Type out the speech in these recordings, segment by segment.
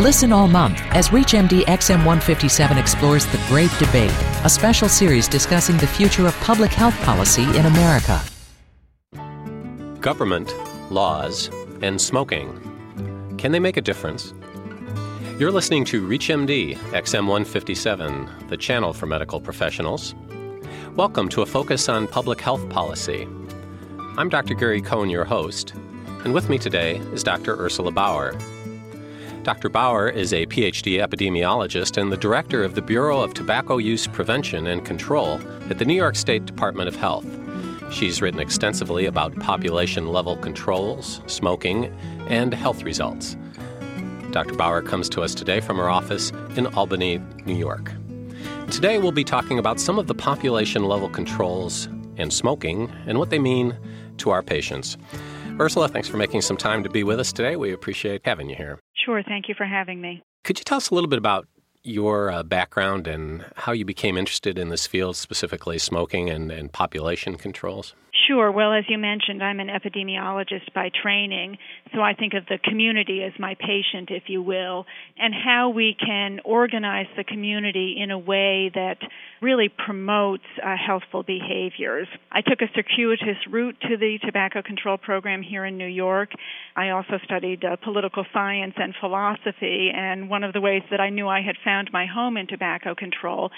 Listen all month as ReachMD XM157 explores the great debate, a special series discussing the future of public health policy in America. Government, laws, and smoking. Can they make a difference? You're listening to ReachMD XM157, the channel for medical professionals. Welcome to a focus on public health policy. I'm Dr. Gary Cohn, your host, and with me today is Dr. Ursula Bauer. Dr. Bauer is a PhD epidemiologist and the director of the Bureau of Tobacco Use Prevention and Control at the New York State Department of Health. She's written extensively about population level controls, smoking, and health results. Dr. Bauer comes to us today from her office in Albany, New York. Today we'll be talking about some of the population level controls and smoking and what they mean to our patients. Ursula, thanks for making some time to be with us today. We appreciate having you here. Sure. Thank you for having me. Could you tell us a little bit about your uh, background and how you became interested in this field, specifically smoking and, and population controls? Sure. Well, as you mentioned, I'm an epidemiologist by training, so I think of the community as my patient, if you will, and how we can organize the community in a way that really promotes uh, healthful behaviors. I took a circuitous route to the tobacco control program here in New York. I also studied uh, political science and philosophy, and one of the ways that I knew I had found my home in tobacco control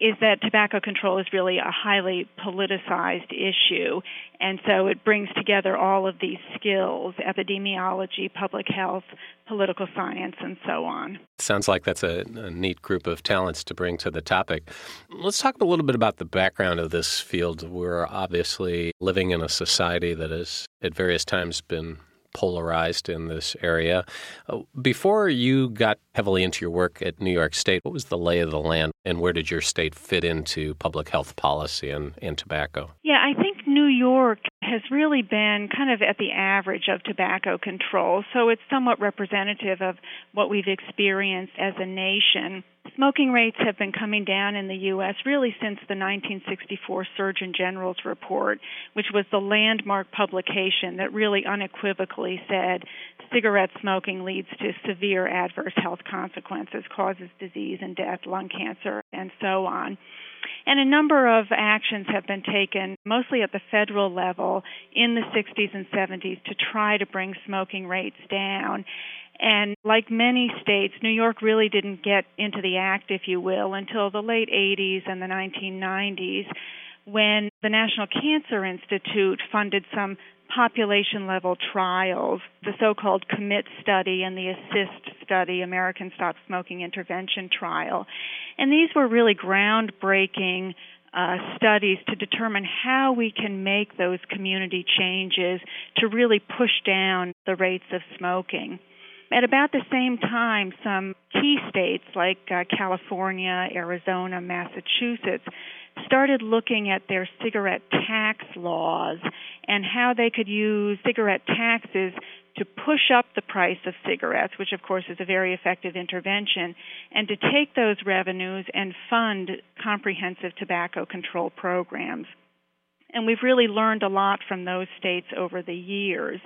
is that tobacco control is really a highly politicized issue. And so it brings together all of these skills epidemiology, public health, political science, and so on. Sounds like that's a, a, neat group of talents to bring to the topic. Let's talk a little bit about the background of this field. We're obviously living in a society that has at various times been polarized in this area. Uh, before you got heavily into your work at New York State, what was the lay of the land and where did your state fit into public health policy and, and tobacco? Yeah, I think New York has really been kind of at the average of tobacco control, so it's somewhat representative of what we've experienced as a nation. Smoking rates have been coming down in the U.S. really since the 1964 Surgeon General's report, which was the landmark publication that really unequivocally said cigarette smoking leads to severe adverse health consequences, causes disease and death, lung cancer, and so on. And a number of actions have been taken, mostly at the federal level, in the 60s and 70s to try to bring smoking rates down. And like many states, New York really didn't get into the act, if you will, until the late 80s and the 1990s when the National Cancer Institute funded some population level trials, the so called COMMIT study and the ASSIST study, American Stop Smoking Intervention Trial. And these were really groundbreaking uh, studies to determine how we can make those community changes to really push down the rates of smoking. At about the same time, some key states like uh, California, Arizona, Massachusetts started looking at their cigarette tax laws and how they could use cigarette taxes to push up the price of cigarettes, which of course is a very effective intervention, and to take those revenues and fund comprehensive tobacco control programs. And we've really learned a lot from those states over the years.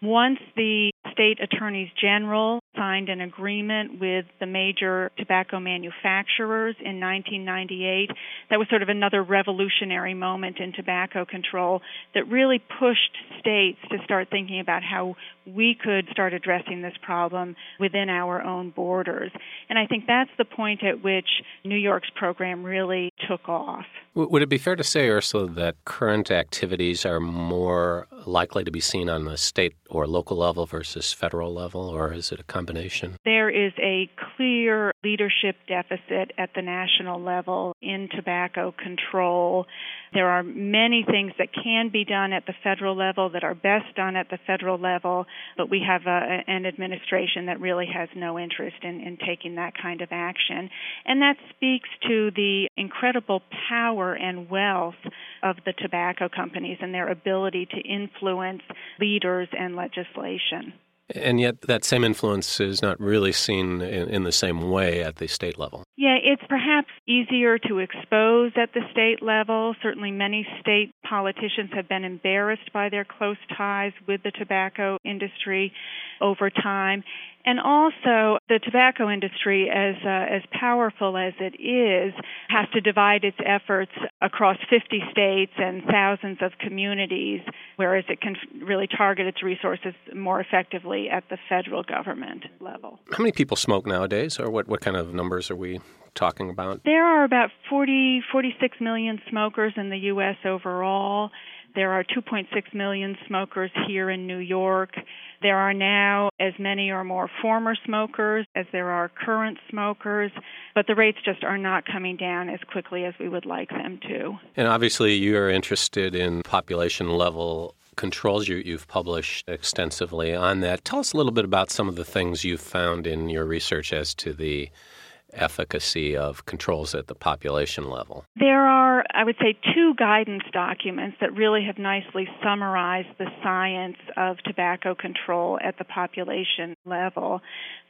Once the state attorneys general signed an agreement with the major tobacco manufacturers in 1998. That was sort of another revolutionary moment in tobacco control that really pushed states to start thinking about how we could start addressing this problem within our own borders. And I think that's the point at which New York's program really took off. Would it be fair to say, Ursula, that current activities are more likely to be seen on the state or local level versus federal level, or is it a combination? There is a clear leadership deficit at the national level in tobacco control. There are many things that can be done at the federal level that are best done at the federal level, but we have uh, a, an administration that really has no interest in, in taking that kind of action. And that speaks to the incredible power and wealth of the tobacco companies and their ability to influence leaders and legislation. And yet, that same influence is not really seen in, in, the same way at the state level. Yeah, it's perhaps easier to expose at the state level. Certainly, many state politicians have been embarrassed by their close ties with the tobacco industry over time. And also, the tobacco industry, as uh, as powerful as it is, has to divide its efforts across 50 states and thousands of communities, whereas it can really target its resources more effectively at the federal government level. How many people smoke nowadays, or what, what kind of numbers are we talking about? There are about 40, 46 million smokers in the U.S. overall. There are 2.6 million smokers here in New York. There are now as many or more former smokers as there are current smokers, but the rates just are not coming down as quickly as we would like them to. And obviously, you're interested in population level controls. You, you've published extensively on that. Tell us a little bit about some of the things you've found in your research as to the efficacy of controls at the population level? There are, I would say, two guidance documents that really have nicely summarized the science of tobacco control at the population level.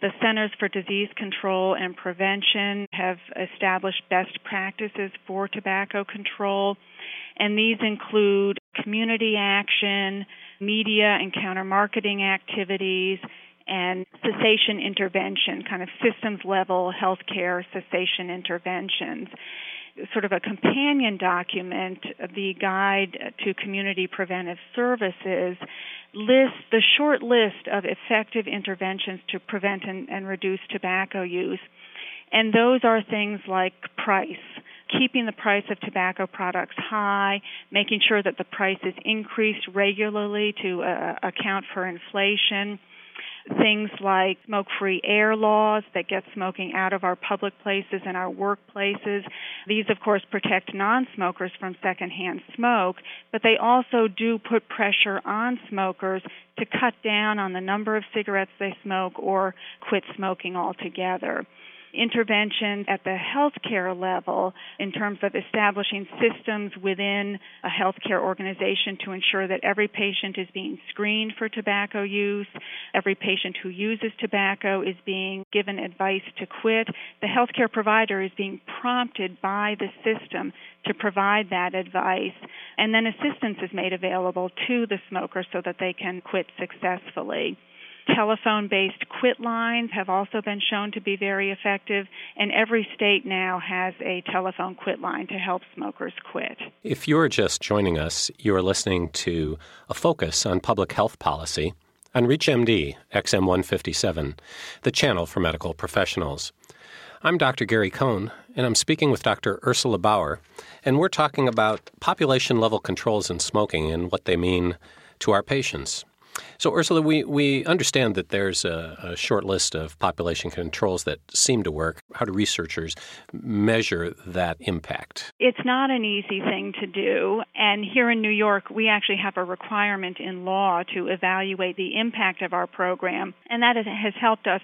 The Centers for Disease Control and Prevention have established best practices for tobacco control, and these include community action, media and counter marketing activities, and cessation intervention, kind of systems level healthcare cessation interventions. Sort of a companion document, the Guide to Community Preventive Services, lists the short list of effective interventions to prevent and, and reduce tobacco use. And those are things like price, keeping the price of tobacco products high, making sure that the price is increased regularly to uh, account for inflation things like smoke free air laws that get smoking out of our public places and our workplaces. These, of course, protect non smokers from secondhand smoke, but they also do put pressure on smokers to cut down on the number of cigarettes they smoke or quit smoking altogether intervention at the healthcare level in terms of establishing systems within a healthcare organization to ensure that every patient is being screened for tobacco use, every patient who uses tobacco is being given advice to quit. The healthcare provider is being prompted by the system to provide that advice, and then assistance is made available to the smoker so that they can quit successfully. Telephone based quit lines have also been shown to be very effective, and every state now has a telephone quit line to help smokers quit. If you're just joining us, you're listening to a focus on public health policy on ReachMD XM157, the channel for medical professionals. I'm Dr. Gary Cohn, and I'm speaking with Dr. Ursula Bauer, and we're talking about population level controls in smoking and what they mean to our patients. So, Ursula, we, we understand that there's a, a, short list of population controls that seem to work. How do researchers measure that impact? It's not an easy thing to do. And here in New York, we actually have a requirement in law to evaluate the impact of our program. And that has helped us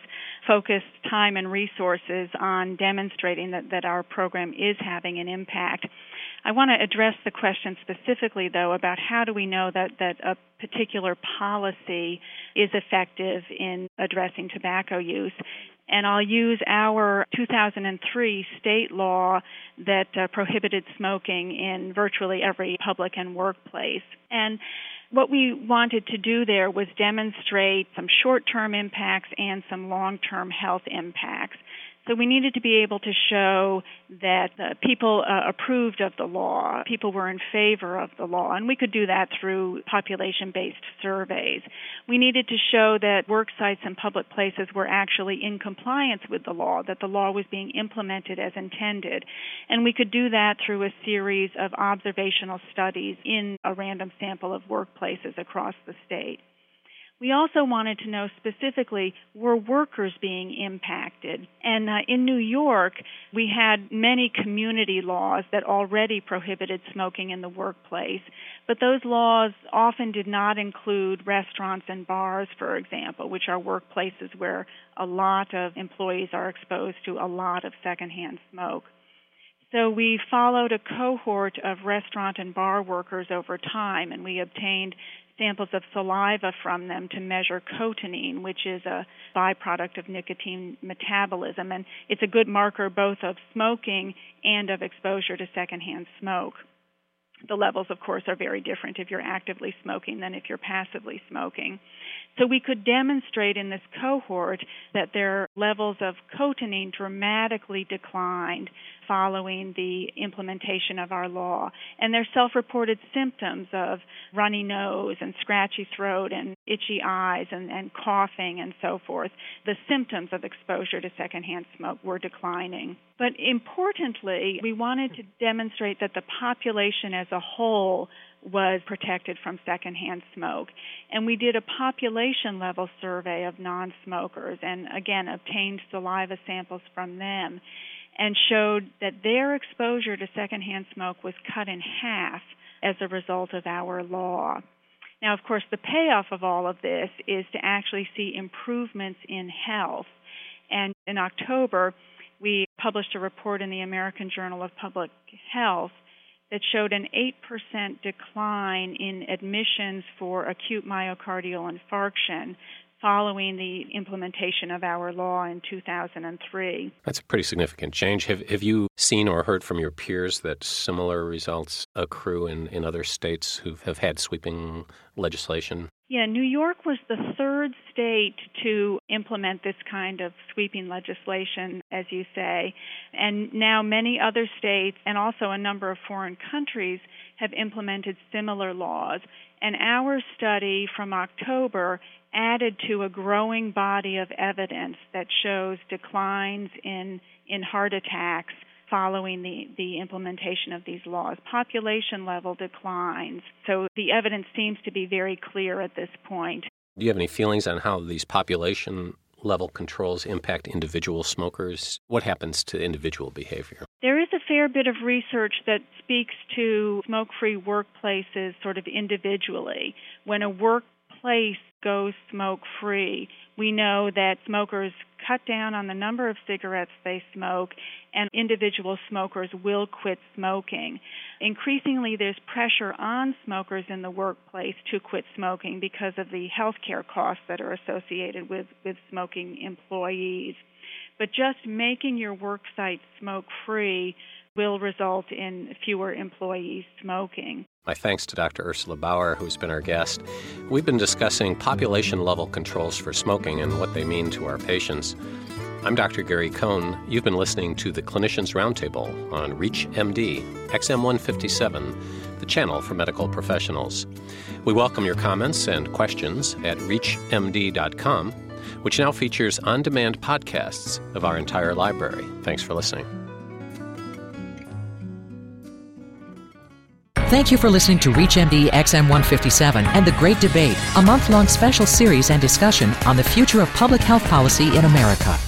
focus time and resources on demonstrating that, that our program is having an impact. I want to address the question specifically, though, about how do we know that, that a particular policy is effective in addressing tobacco use. And I'll use our 2003 state law that uh, prohibited smoking in virtually every public and workplace. And what we wanted to do there was demonstrate some short term impacts and some long term health impacts. So we needed to be able to show that uh, people uh, approved of the law, people were in favor of the law, and we could do that through population based surveys. We needed to show that work sites and public places were actually in compliance with the law, that the law was being implemented as intended. And we could do that through a series of observational studies in a random sample of workplaces across the state. We also wanted to know specifically were workers being impacted? And uh, in New York, we had many community laws that already prohibited smoking in the workplace, but those laws often did not include restaurants and bars, for example, which are workplaces where a lot of employees are exposed to a lot of secondhand smoke. So we followed a cohort of restaurant and bar workers over time, and we obtained samples of saliva from them to measure cotinine, which is a byproduct of nicotine metabolism. And it's a good marker both of smoking and of exposure to secondhand smoke. the levels, of course, are very different if you're actively smoking than if you're passively smoking. So we could demonstrate in this cohort that their levels of cotinine dramatically declined following the implementation of our law. And their self reported symptoms of runny nose and scratchy throat and itchy eyes and, and coughing and so forth, the symptoms of exposure to secondhand smoke were declining. But importantly, we wanted to demonstrate that the population as a whole was protected from secondhand smoke. And we did a population level survey of non smokers and again obtained saliva samples from them and showed that their exposure to secondhand smoke was cut in half as a result of our law. Now, of course, the payoff of all of this is to actually see improvements in health. And in October, we published a report in the American Journal of Public Health that showed an 8% decline in admissions for acute myocardial infarction following the implementation of our law in 2003. That's a pretty significant change. Have, have you seen or heard from your peers that similar results accrue in, in other states who have had sweeping legislation? Yeah, New York was the third state to implement this kind of sweeping legislation, as you say. And now many other states and also a number of foreign countries have implemented similar laws. And our study from October added to a growing body of evidence that shows declines in, in heart attacks following the, the implementation of these laws. Population level declines. So the evidence seems to be very clear at this point. Do you have any feelings on how these population level controls impact individual smokers? What happens to individual behavior? There is a fair bit of research that speaks to smoke free workplaces sort of individually. When a workplace goes smoke free, we know that smokers cut down on the number of cigarettes they smoke, and individual smokers will quit smoking. Increasingly, there's pressure on smokers in the workplace to quit smoking because of the health care costs that are associated with, with smoking employees. But just making your work site smoke free will result in fewer employees smoking. My thanks to Dr. Ursula Bauer, who's been our guest. We've been discussing population level controls for smoking and what they mean to our patients. I'm Dr. Gary Cohn. You've been listening to the Clinicians Roundtable on ReachMD, XM157, the channel for medical professionals. We welcome your comments and questions at ReachMD.com, which now features on demand podcasts of our entire library. Thanks for listening. Thank you for listening to ReachMD XM157 and The Great Debate, a month long special series and discussion on the future of public health policy in America.